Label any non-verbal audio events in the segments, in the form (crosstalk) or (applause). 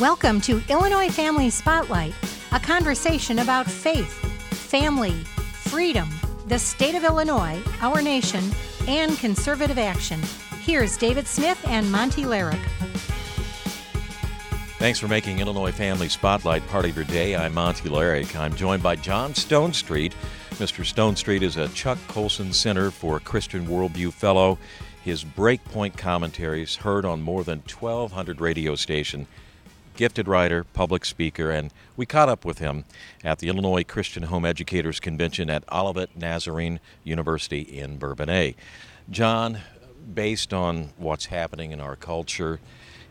Welcome to Illinois Family Spotlight, a conversation about faith, family, freedom, the state of Illinois, our nation, and conservative action. Here's David Smith and Monty Larrick. Thanks for making Illinois Family Spotlight part of your day. I'm Monty Larrick. I'm joined by John Stonestreet. Mr. Stonestreet is a Chuck Colson Center for Christian Worldview Fellow. His Breakpoint commentaries heard on more than 1,200 radio stations gifted writer, public speaker, and we caught up with him at the Illinois Christian Home Educators Convention at Olivet Nazarene University in Bourbonnais. John, based on what's happening in our culture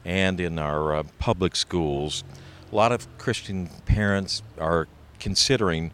and in our uh, public schools, a lot of Christian parents are considering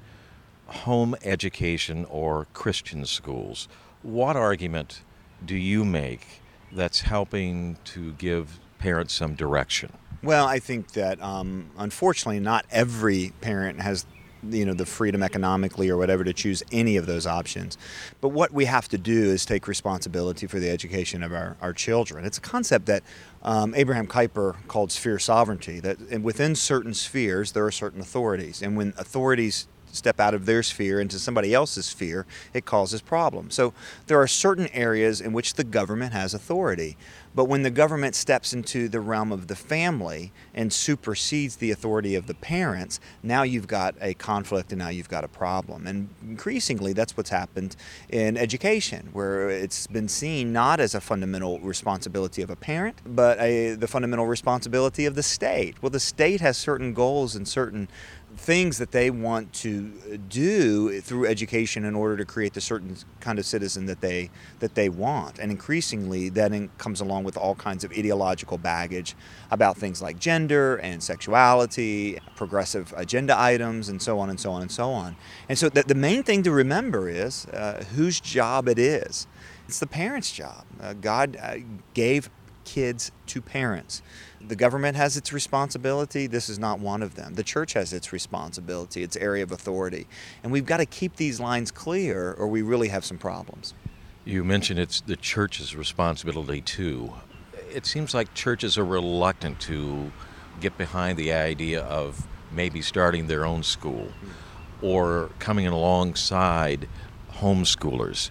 home education or Christian schools. What argument do you make that's helping to give parents some direction? Well, I think that um, unfortunately, not every parent has you know the freedom economically or whatever to choose any of those options. But what we have to do is take responsibility for the education of our, our children. It's a concept that um, abraham kuyper called sphere sovereignty that within certain spheres there are certain authorities. And when authorities step out of their sphere into somebody else's sphere, it causes problems. So there are certain areas in which the government has authority. But when the government steps into the realm of the family and supersedes the authority of the parents, now you've got a conflict and now you've got a problem. And increasingly, that's what's happened in education, where it's been seen not as a fundamental responsibility of a parent, but a, the fundamental responsibility of the state. Well, the state has certain goals and certain things that they want to do through education in order to create the certain kind of citizen that they that they want. And increasingly that in, comes along with all kinds of ideological baggage about things like gender and sexuality progressive agenda items and so on and so on and so on. And so the, the main thing to remember is uh, whose job it is. It's the parents job. Uh, god uh, gave kids to parents. The government has its responsibility. This is not one of them. The church has its responsibility, its area of authority. And we've got to keep these lines clear or we really have some problems. You mentioned it's the church's responsibility too. It seems like churches are reluctant to get behind the idea of maybe starting their own school mm. or coming alongside homeschoolers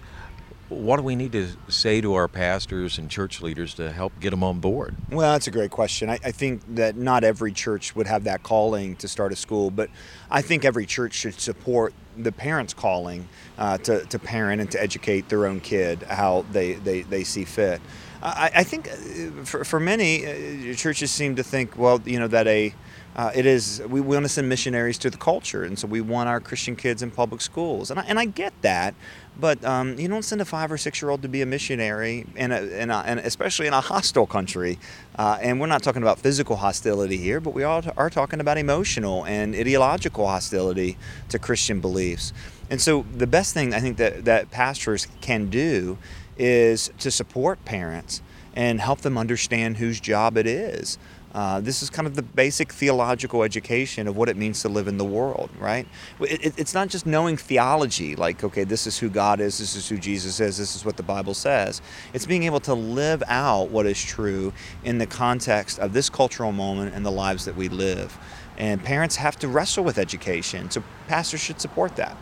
what do we need to say to our pastors and church leaders to help get them on board? Well, that's a great question. I, I, think that not every church would have that calling to start a school, but I think every church should support the parents' calling uh, to, to parent and to educate their own kid how they, they, they see fit. I, I think uh, for, for many, uh, churches seem to think, well, you know, that a uh, it is we want to send missionaries to the culture, and so we want our Christian kids in public schools, and I, and I get that, but um, you don't send a five or six year old to be a missionary, in a, in a, and especially in a hostile country. Uh, and we're not talking about physical hostility here, but we all are talking about emotional and ideological hostility to Christian beliefs. And so the best thing I think that that pastors can do is to support parents and help them understand whose job it is. Uh, this is kind of the basic theological education of what it means to live in the world, right? It, it, it's not just knowing theology, like, okay, this is who God is, this is who Jesus is, this is what the Bible says. It's being able to live out what is true in the context of this cultural moment and the lives that we live. And parents have to wrestle with education, so pastors should support that.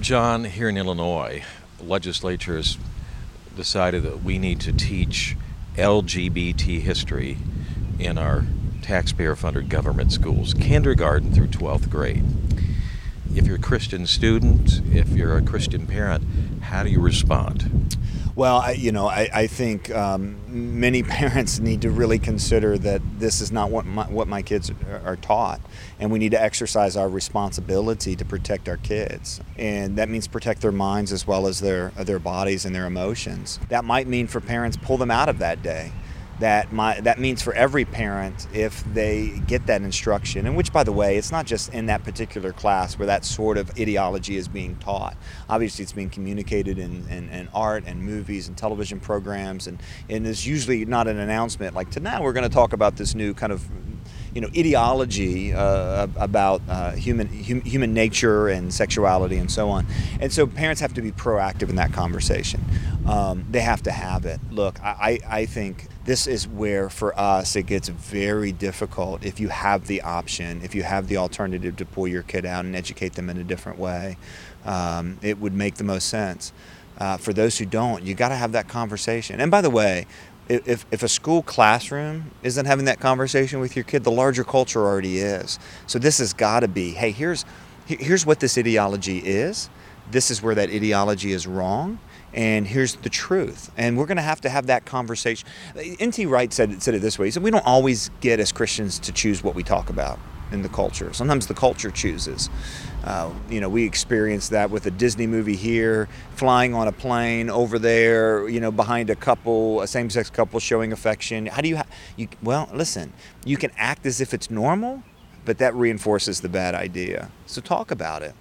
John, here in Illinois, legislatures decided that we need to teach LGBT history in our taxpayer funded government schools, kindergarten through 12th grade. If you're a Christian student, if you're a Christian parent, how do you respond? Well, I, you know, I, I think um, many (laughs) parents need to really consider that this is not what my, what my kids are taught, and we need to exercise our responsibility to protect our kids, and that means protect their minds as well as their their bodies and their emotions. That might mean for parents pull them out of that day that my that means for every parent if they get that instruction and which by the way it's not just in that particular class where that sort of ideology is being taught. Obviously it's being communicated in, in, in art and movies and television programs and and it's usually not an announcement like tonight we're going to talk about this new kind of you know, ideology uh, about uh, human hum, human nature and sexuality and so on. And so parents have to be proactive in that conversation. Um, they have to have it. Look, I, I think this is where for us it gets very difficult if you have the option, if you have the alternative to pull your kid out and educate them in a different way. Um, it would make the most sense. Uh, for those who don't, you got to have that conversation. And by the way, if, if a school classroom isn't having that conversation with your kid, the larger culture already is. So this has got to be, hey, here's here's what this ideology is. This is where that ideology is wrong, and here's the truth. And we're going to have to have that conversation. N.T. Wright said said it this way. He said we don't always get as Christians to choose what we talk about in the culture. Sometimes the culture chooses. Uh, you know, we experienced that with a Disney movie here, flying on a plane over there, you know, behind a couple, a same-sex couple showing affection. How do you, ha- you? Well, listen, you can act as if it's normal, but that reinforces the bad idea. So talk about it.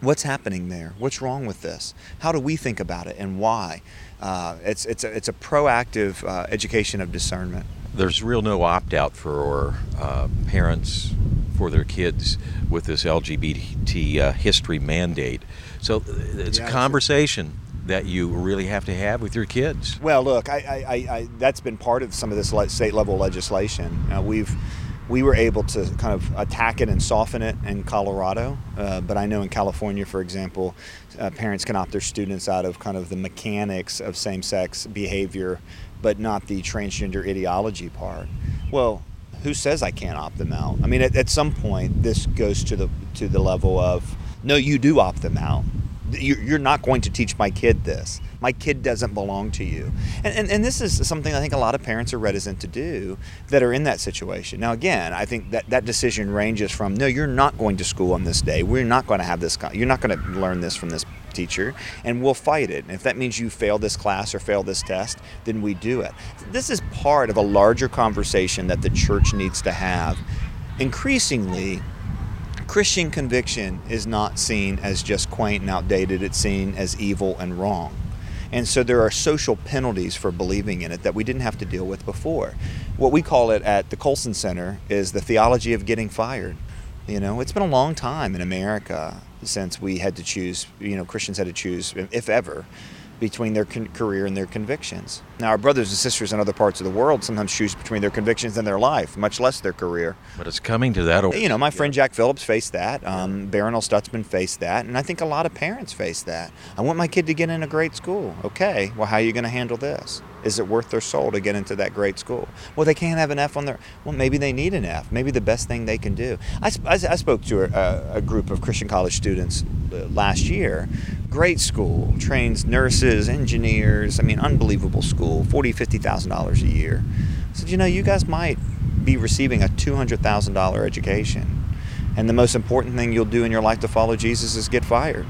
What's happening there? What's wrong with this? How do we think about it, and why? Uh, it's it's a, it's a proactive uh, education of discernment. There's real no opt out for uh, parents for their kids with this LGBT uh, history mandate. So uh, it's yeah, a conversation that you really have to have with your kids. Well, look, I, I, I, that's been part of some of this state level legislation. Uh, we've we were able to kind of attack it and soften it in Colorado, uh, but I know in California, for example, uh, parents can opt their students out of kind of the mechanics of same-sex behavior, but not the transgender ideology part. Well, who says I can't opt them out? I mean, at, at some point, this goes to the to the level of no, you do opt them out. You're not going to teach my kid this. My kid doesn't belong to you. And, and, and this is something I think a lot of parents are reticent to do that are in that situation. Now, again, I think that that decision ranges from no, you're not going to school on this day. We're not going to have this, you're not going to learn this from this teacher, and we'll fight it. And if that means you fail this class or fail this test, then we do it. This is part of a larger conversation that the church needs to have. Increasingly, Christian conviction is not seen as just quaint and outdated, it's seen as evil and wrong. And so there are social penalties for believing in it that we didn't have to deal with before. What we call it at the Colson Center is the theology of getting fired. You know, it's been a long time in America since we had to choose, you know, Christians had to choose, if ever, between their con- career and their convictions. Now, our brothers and sisters in other parts of the world sometimes choose between their convictions and their life, much less their career. But it's coming to that. You know, my friend Jack Phillips faced that. Um, Barronelle Stutzman faced that, and I think a lot of parents face that. I want my kid to get in a great school. Okay, well, how are you going to handle this? Is it worth their soul to get into that great school? Well, they can't have an F on their. Well, maybe they need an F. Maybe the best thing they can do. I, I, I spoke to a, a, group of Christian college students uh, last year. Great school, trains nurses, engineers. I mean, unbelievable school. Forty, fifty thousand dollars a year. I said, you know, you guys might be receiving a two hundred thousand dollar education, and the most important thing you'll do in your life to follow Jesus is get fired.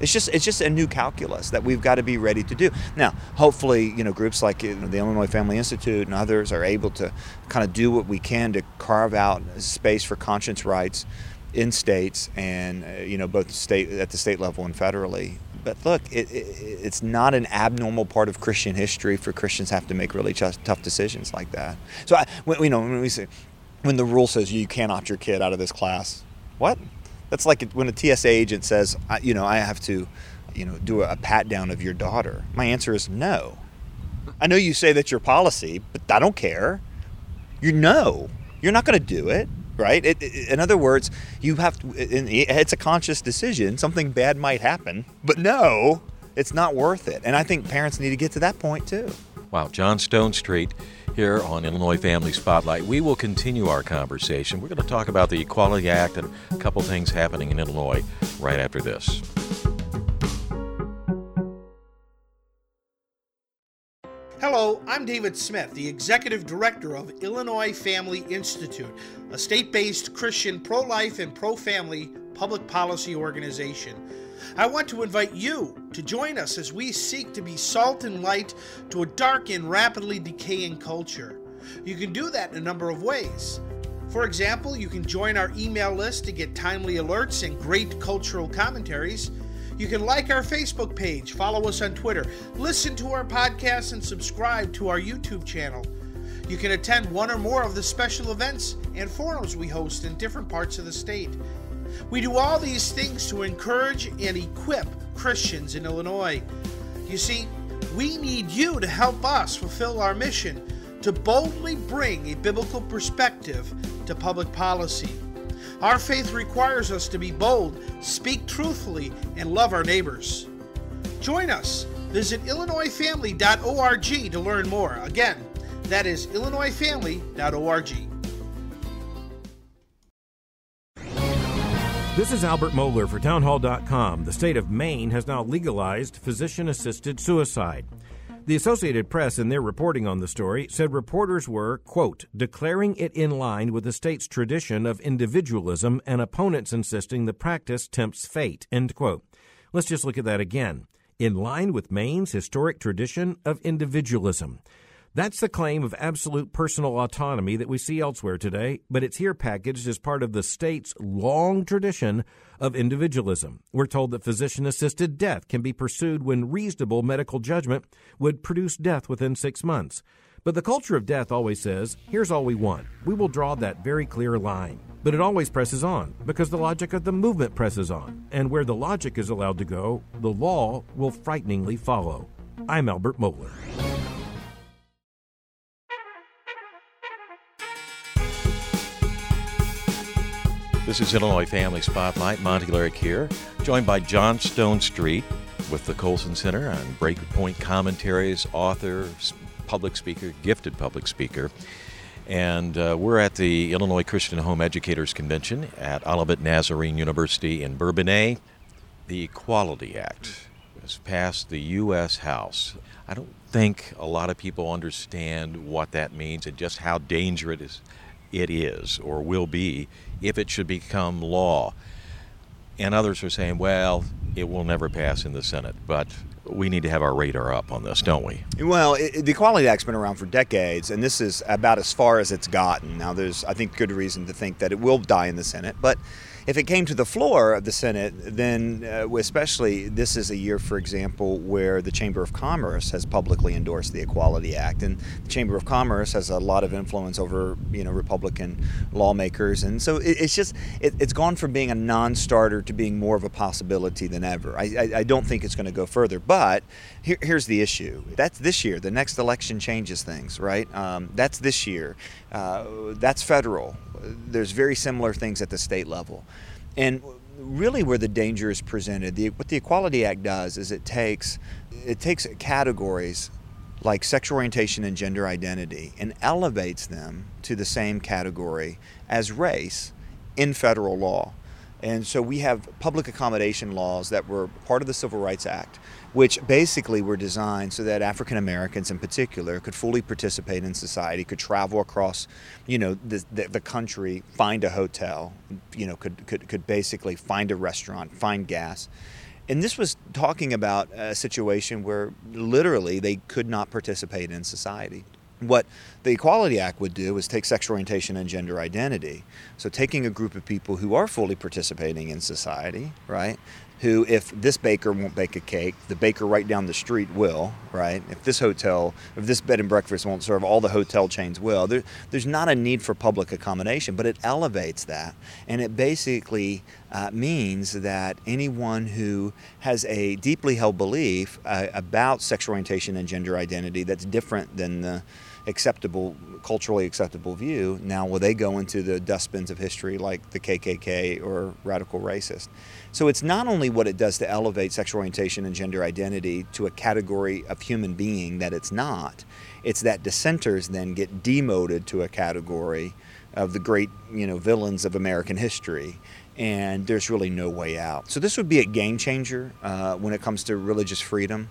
It's just it's just a new calculus that we've got to be ready to do. Now, hopefully, you know, groups like you know, the Illinois Family Institute and others are able to kind of do what we can to carve out space for conscience rights in states and uh, you know both state at the state level and federally. But look, it, it, it's not an abnormal part of Christian history for Christians have to make really tough, tough decisions like that. So, I, when, you know, when we say when the rule says you can't opt your kid out of this class, what? That's like when a TSA agent says, you know, I have to, you know, do a pat down of your daughter. My answer is no. I know you say that's your policy, but I don't care. You know, you're not going to do it, right? It, it, in other words, you have to, it's a conscious decision. Something bad might happen, but no, it's not worth it. And I think parents need to get to that point too. Wow, John Stonestreet here on Illinois Family Spotlight. We will continue our conversation. We're going to talk about the Equality Act and a couple things happening in Illinois right after this. Hello, I'm David Smith, the Executive Director of Illinois Family Institute, a state based Christian pro life and pro family public policy organization. I want to invite you to join us as we seek to be salt and light to a dark and rapidly decaying culture. You can do that in a number of ways. For example, you can join our email list to get timely alerts and great cultural commentaries. You can like our Facebook page, follow us on Twitter, listen to our podcast, and subscribe to our YouTube channel. You can attend one or more of the special events and forums we host in different parts of the state. We do all these things to encourage and equip Christians in Illinois. You see, we need you to help us fulfill our mission to boldly bring a biblical perspective to public policy. Our faith requires us to be bold, speak truthfully, and love our neighbors. Join us. Visit IllinoisFamily.org to learn more. Again, that is IllinoisFamily.org. This is Albert Mohler for Townhall.com. The state of Maine has now legalized physician assisted suicide. The Associated Press, in their reporting on the story, said reporters were, quote, declaring it in line with the state's tradition of individualism and opponents insisting the practice tempts fate, end quote. Let's just look at that again. In line with Maine's historic tradition of individualism. That's the claim of absolute personal autonomy that we see elsewhere today, but it's here packaged as part of the state's long tradition of individualism. We're told that physician assisted death can be pursued when reasonable medical judgment would produce death within six months. But the culture of death always says, here's all we want. We will draw that very clear line. But it always presses on because the logic of the movement presses on. And where the logic is allowed to go, the law will frighteningly follow. I'm Albert Mohler. This is Illinois Family Spotlight. Monty Larrick here, joined by John Stonestreet with the Colson Center on Breakpoint Commentaries, author, public speaker, gifted public speaker. And uh, we're at the Illinois Christian Home Educators Convention at Olivet Nazarene University in Bourbonnais. The Equality Act has passed the U.S. House. I don't think a lot of people understand what that means and just how dangerous it is or will be if it should become law. And others are saying, well, it will never pass in the Senate. But we need to have our radar up on this, don't we? Well, it, the Equality Act's been around for decades, and this is about as far as it's gotten. Now, there's, I think, good reason to think that it will die in the Senate, but if it came to the floor of the Senate, then uh, especially this is a year, for example, where the Chamber of Commerce has publicly endorsed the Equality Act, and the Chamber of Commerce has a lot of influence over you know Republican lawmakers, and so it, it's just it, has gone from being a non-starter to being more of a possibility than ever. I, I, I don't think it's going to go further, but here, here's the issue: that's this year. The next election changes things, right? Um, that's this year. Uh, that's federal. There's very similar things at the state level. And really where the danger is presented, the, what the Equality Act does is it takes it takes categories like sexual orientation and gender identity and elevates them to the same category as race in federal law. And so we have public accommodation laws that were part of the Civil Rights Act which basically were designed so that African Americans in particular could fully participate in society, could travel across, you know, the, the, the, country, find a hotel, you know, could, could, could basically find a restaurant, find gas. And this was talking about a situation where literally they could not participate in society. What the Equality Act would do is take sexual orientation and gender identity. So, taking a group of people who are fully participating in society, right, who, if this baker won't bake a cake, the baker right down the street will, right? If this hotel, if this bed and breakfast won't serve, all the hotel chains will. There, there's not a need for public accommodation, but it elevates that. And it basically uh, means that anyone who has a deeply held belief uh, about sexual orientation and gender identity that's different than the acceptable, culturally acceptable view, now will they go into the dustbins of history like the KKK or radical racist? So it's not only what it does to elevate sexual orientation and gender identity to a category of human being that it's not, it's that dissenters then get demoted to a category of the great, you know, villains of American history. And there's really no way out. So this would be a game changer uh, when it comes to religious freedom.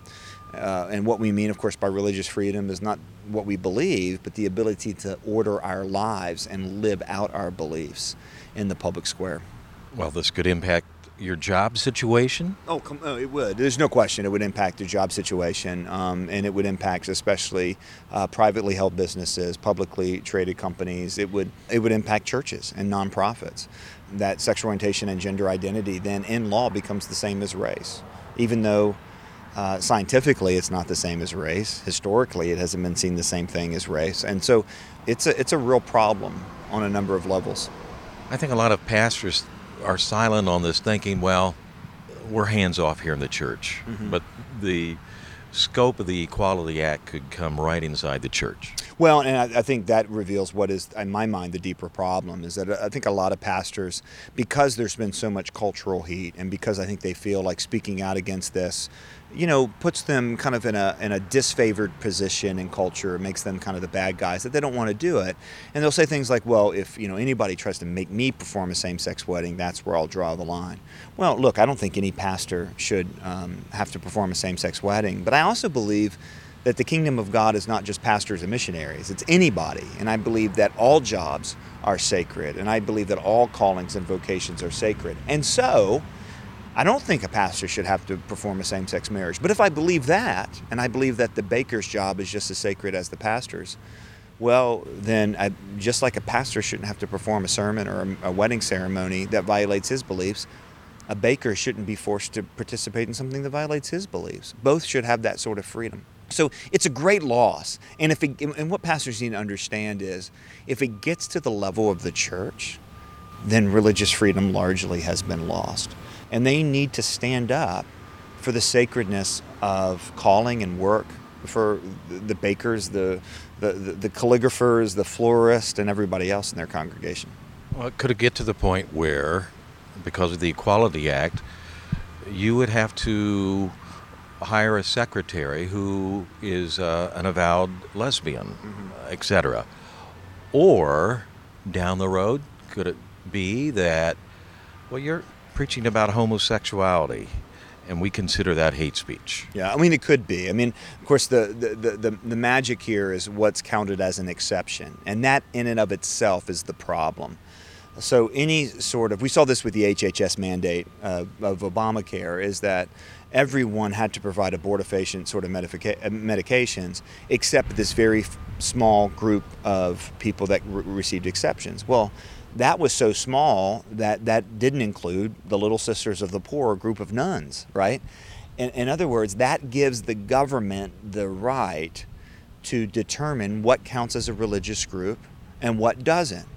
Uh, and what we mean, of course, by religious freedom is not what we believe, but the ability to order our lives and live out our beliefs in the public square. Well, this could impact your job situation? Oh, come, oh, it would. There's no question it would impact the job situation, um, and it would impact especially uh, privately held businesses, publicly traded companies. It would it would impact churches and nonprofits. That sexual orientation and gender identity then in law becomes the same as race, even though Uh, scientifically, it's not the same as race. Historically, it hasn't been seen the same thing as race, and so it's a it's a real problem on a number of levels. I think a lot of pastors are silent on this, thinking, "Well, we're hands off here in the church," mm-hmm. but the scope of the Equality Act could come right inside the church. Well, and I, I, think that reveals what is, in my mind, the deeper problem is that I think a lot of pastors, because there's been so much cultural heat, and because I think they feel like speaking out against this you know, puts them kind of in a in a disfavored position in culture, makes them kind of the bad guys that they don't want to do it. And they'll say things like, "Well, if you know anybody tries to make me perform a same-sex wedding, that's where I'll draw the line." Well, look, I don't think any pastor should um, have to perform a same-sex wedding, but I also believe that the kingdom of God is not just pastors and missionaries; it's anybody. And I believe that all jobs are sacred, and I believe that all callings and vocations are sacred. And so I don't think a pastor should have to perform a same sex marriage. But if I believe that, and I believe that the baker's job is just as sacred as the pastor's, well, then I, just like a pastor shouldn't have to perform a sermon or a, a wedding ceremony that violates his beliefs, a baker shouldn't be forced to participate in something that violates his beliefs. Both should have that sort of freedom. So it's a great loss. And if it, and what pastors need to understand is if it gets to the level of the church, then religious freedom largely has been lost and they need to stand up for the sacredness of calling and work for the bakers, the, the, the calligraphers, the florists, and everybody else in their congregation. Well, could it get to the point where, because of the Equality Act, you would have to hire a secretary who is uh, an avowed lesbian, mm-hmm. etc. Or down the road, could it be that, well, you're preaching about homosexuality and we consider that hate speech. Yeah, I mean, it could be. I mean, of course, the, the, the, the, magic here is what's counted as an exception, and that in and of itself is the problem. So, any sort of, we saw this with the HHS mandate uh, of Obamacare, is that everyone had to provide abortifacient sort of medica- uh, medications, except this very small group of people that re- received exceptions. Well, that was so small that that didn't include the Little Sisters of the Poor, group of nuns, right? In, in other words, that gives the government the right to determine what counts as a religious group and what doesn't.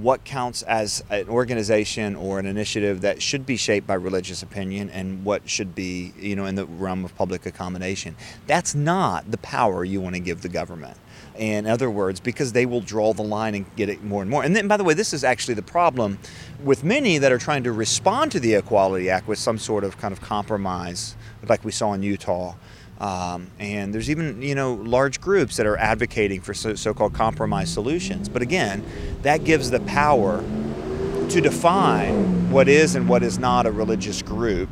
What counts as an organization or an initiative that should be shaped by religious opinion and what should be, you know, in the realm of public accommodation. That's not the power you want to give the government in other words, because they will draw the line and get it more and more. And then, by the way, this is actually the problem with many that are trying to respond to the Equality Act with some sort of kind of compromise, like we saw in Utah. Um, and there's even you know large groups that are advocating for so- called compromise solutions. But again, that gives the power to define what is and what is not a religious group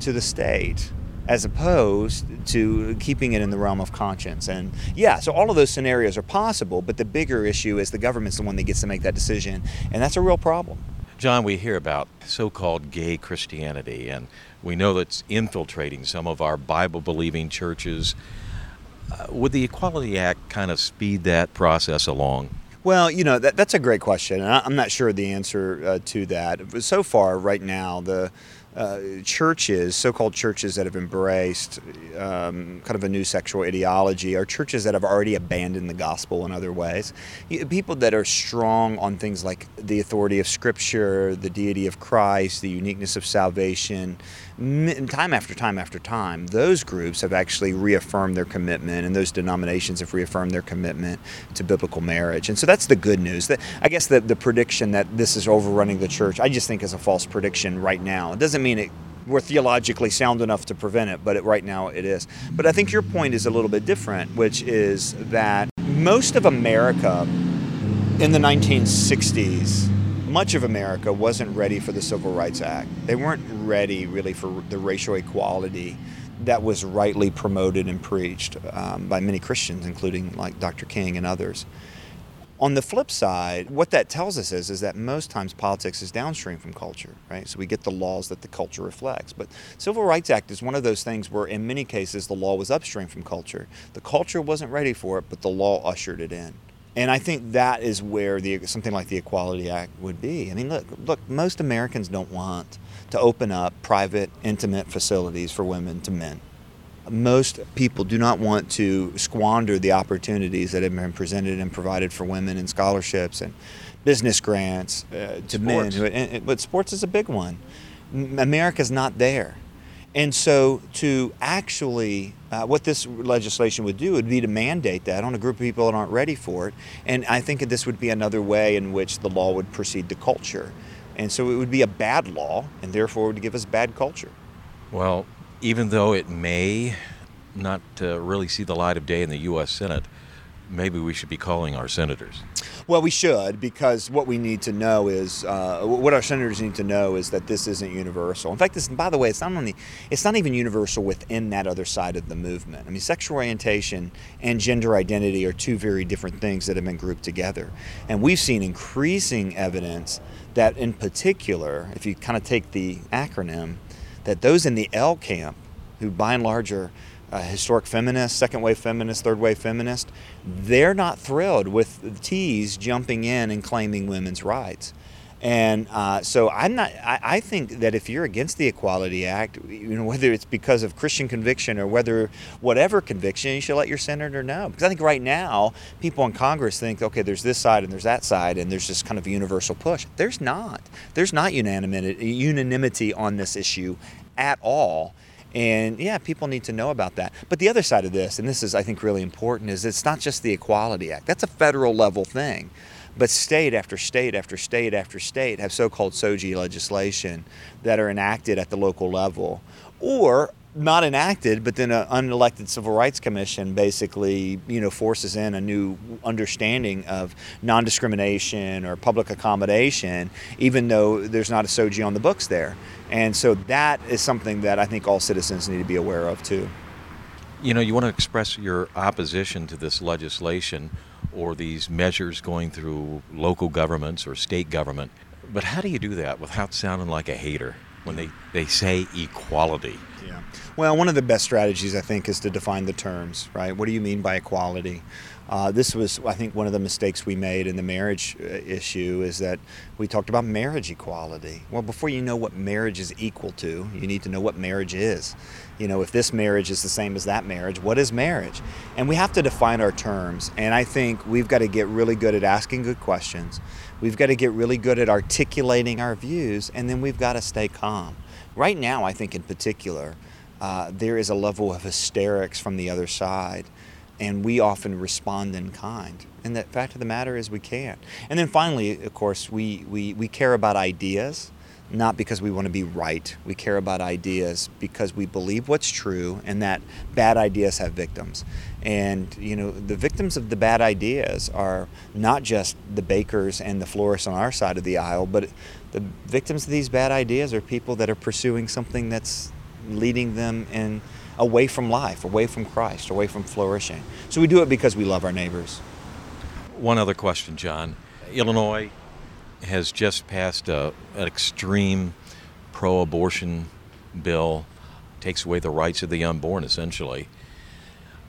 to the state as opposed to keeping it in the realm of conscience. And yeah, so all of those scenarios are possible, but the bigger issue is the government's the one that gets to make that decision, and that's a real problem. John, we hear about so called gay Christianity, and we know that's infiltrating some of our Bible believing churches. Uh, would the Equality Act kind of speed that process along? Well, you know, that, that's a great question. And I'm not sure the answer uh, to that. So far, right now, the uh, churches, so-called churches that have embraced um, kind of a new sexual ideology, are churches that have already abandoned the gospel in other ways. People that are strong on things like the authority of Scripture, the deity of Christ, the uniqueness of salvation, time after time after time, those groups have actually reaffirmed their commitment, and those denominations have reaffirmed their commitment to biblical marriage. And so that's the good news. That I guess the, the prediction that this is overrunning the church, I just think is a false prediction right now. It doesn't mean it we're theologically sound enough to prevent it, but it, right now it is. But I think your point is a little bit different, which is that most of America in the 1960s, much of America wasn't ready for the Civil Rights Act. They weren't ready really for the racial equality that was rightly promoted and preached um, by many Christians, including like Dr. King and others. On the flip side, what that tells us is, is that most times politics is downstream from culture, right? So we get the laws that the culture reflects. But Civil Rights Act is one of those things where in many cases the law was upstream from culture. The culture wasn't ready for it, but the law ushered it in. And I think that is where the something like the Equality Act would be. I mean, look, look, most Americans don't want to open up private, intimate facilities for women to men. most people do not want to squander the opportunities that have been presented and provided for women in scholarships and business grants uh, to men. Who, and, and, but sports is a big one. America's not there. And so, to actually, uh, what this legislation would do would be to mandate that on a group of people that aren't ready for it. And I think this would be another way in which the law would precede the culture. And so, it would be a bad law, and therefore would give us bad culture. Well, even though it may not uh, really see the light of day in the U.S. Senate, maybe we should be calling our senators. Well, we should because what we need to know is uh, what our senators need to know is that this isn't universal. In fact, this, by the way, it's not only it's not even universal within that other side of the movement. I mean, sexual orientation and gender identity are two very different things that have been grouped together, and we've seen increasing evidence that, in particular, if you kind of take the acronym, that those in the L camp, who by and large are uh, historic feminists, second wave feminists, third wave feminists, they're not thrilled with the T's jumping in and claiming women's rights. And uh, so I'm not. I, I, think that if you're against the Equality Act, you know whether it's because of Christian conviction or whether whatever conviction, you should let your senator know. Because I think right now people in Congress think, okay, there's this side and there's that side, and there's just kind of a universal push. There's not. There's not unanimity, unanimity on this issue at all. And yeah, people need to know about that. But the other side of this, and this is, I think, really important, is it's not just the Equality Act. That's a federal level thing. But state after state after state after state have so called SOGI legislation that are enacted at the local level or not enacted, but then an unelected civil rights commission basically, you know, forces in a new understanding of non-discrimination or public accommodation, even though there's not a SOGI on the books there. And so that is something that I think all citizens need to be aware of too. You know, you want to express your opposition to this legislation or these measures going through local governments or state government, but how do you do that without sounding like a hater when they, they say equality? Yeah. Well, one of the best strategies, I think, is to define the terms, right? What do you mean by equality? Uh, this was, I think, one of the mistakes we made in the marriage uh, issue is that we talked about marriage equality. Well, before you know what marriage is equal to, you need to know what marriage is. You know, if this marriage is the same as that marriage, what is marriage? And we have to define our terms. And I think we've got to get really good at asking good questions. We've got to get really good at articulating our views, and then we've got to stay calm. Right now, I think in particular, uh, there is a level of hysterics from the other side and we often respond in kind. And the fact of the matter is we can't. And then finally, of course, we, we, we care about ideas, not because we want to be right. We care about ideas because we believe what's true and that bad ideas have victims. And, you know, the victims of the bad ideas are not just the bakers and the florists on our side of the aisle, but the victims of these bad ideas are people that are pursuing something that's leading them in away from life, away from Christ, away from flourishing. So we do it because we love our neighbors. One other question, John. Illinois has just passed a, an extreme pro abortion bill, takes away the rights of the unborn essentially.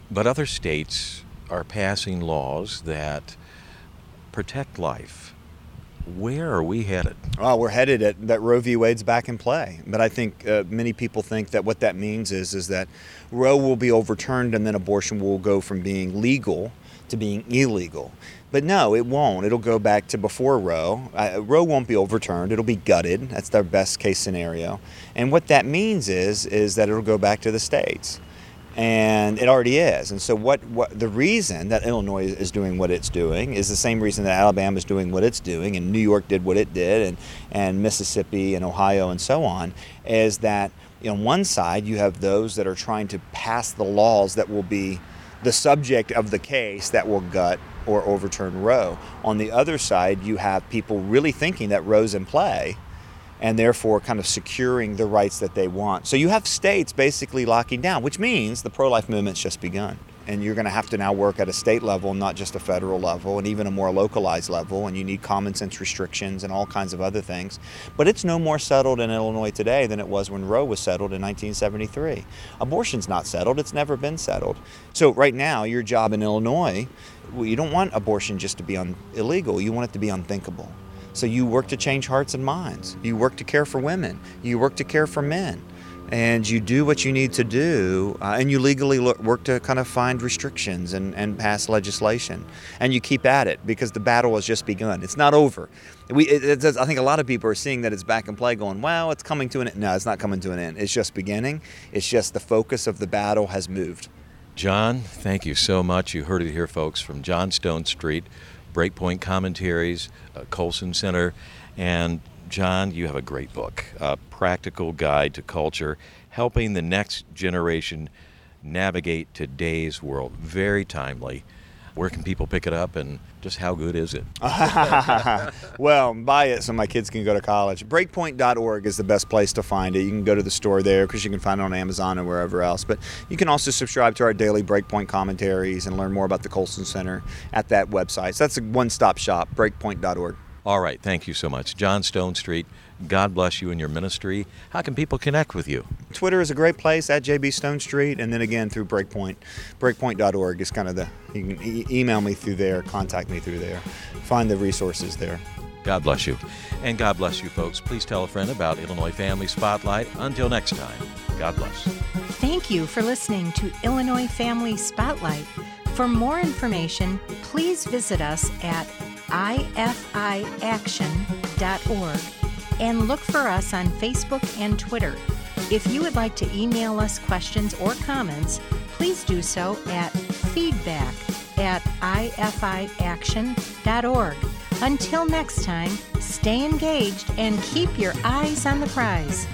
But other states are passing laws that protect life where are we headed? Well, we're headed at that Roe v. Wade's back in play. But I think uh, many people think that what that means is is that Roe will be overturned and then abortion will go from being legal to being illegal. But no, it won't. It'll go back to before Roe. Uh, Roe won't be overturned. It'll be gutted. That's their best case scenario. And what that means is is that it'll go back to the states and it already is. And so, what, what the reason that Illinois is doing what it's doing is the same reason that Alabama is doing what it's doing, and New York did what it did, and, and Mississippi and Ohio and so on, is that on one side you have those that are trying to pass the laws that will be the subject of the case that will gut or overturn Roe. On the other side, you have people really thinking that Roe's in play and therefore kind of securing the rights that they want. So you have states basically locking down, which means the pro life movement's just begun. And you're going to have to now work at a state level, not just a federal level, and even a more localized level. And you need common sense restrictions and all kinds of other things. But it's no more settled in Illinois today than it was when Roe was settled in 1973. Abortion's not settled, it's never been settled. So, right now, your job in Illinois, well, you don't want abortion just to be un- illegal, you want it to be unthinkable. So you work to change hearts and minds. You work to care for women. You work to care for men. and you do what you need to do, uh, and you legally look, work to kind of find restrictions and, and pass legislation, and you keep at it because the battle has just begun. It's not over. We, it, it, I think a lot of people are seeing that it's back in play, going, "Wow, it's coming to an end." No, it's not coming to an end. It's just beginning. It's just the focus of the battle has moved. John, thank you so much. You heard it here, folks, from John Stonestreet, Breakpoint Commentaries, uh, Colson Center, and John, you have a great book, A Practical Guide to Culture, helping the next generation navigate today's world. Very timely. Where can people pick it up and just how good is it? (laughs) well, buy it so my kids can go to college. Breakpoint.org is the best place to find it. You can go to the store there because you can find it on Amazon or wherever else. But you can also subscribe to our daily Breakpoint commentaries and learn more about the Colson Center at that website. So that's a one stop shop, breakpoint.org. All right. Thank you so much. John Stonestreet, God bless you in your ministry. How can people connect with you? Twitter is a great place at JB Stonestreet, and then again through Breakpoint. Breakpoint.org is kind of the, you can e- email me through there, contact me through there, find the resources there. God bless you. And God bless you, folks. Please tell a friend about Illinois Family Spotlight. Until next time, God bless. Thank you for listening to Illinois Family Spotlight. For more information, please visit us at ifiaction.org and look for us on Facebook and Twitter. If you would like to email us questions or comments, please do so at feedback at ifiaction.org. Until next time, stay engaged and keep your eyes on the prize.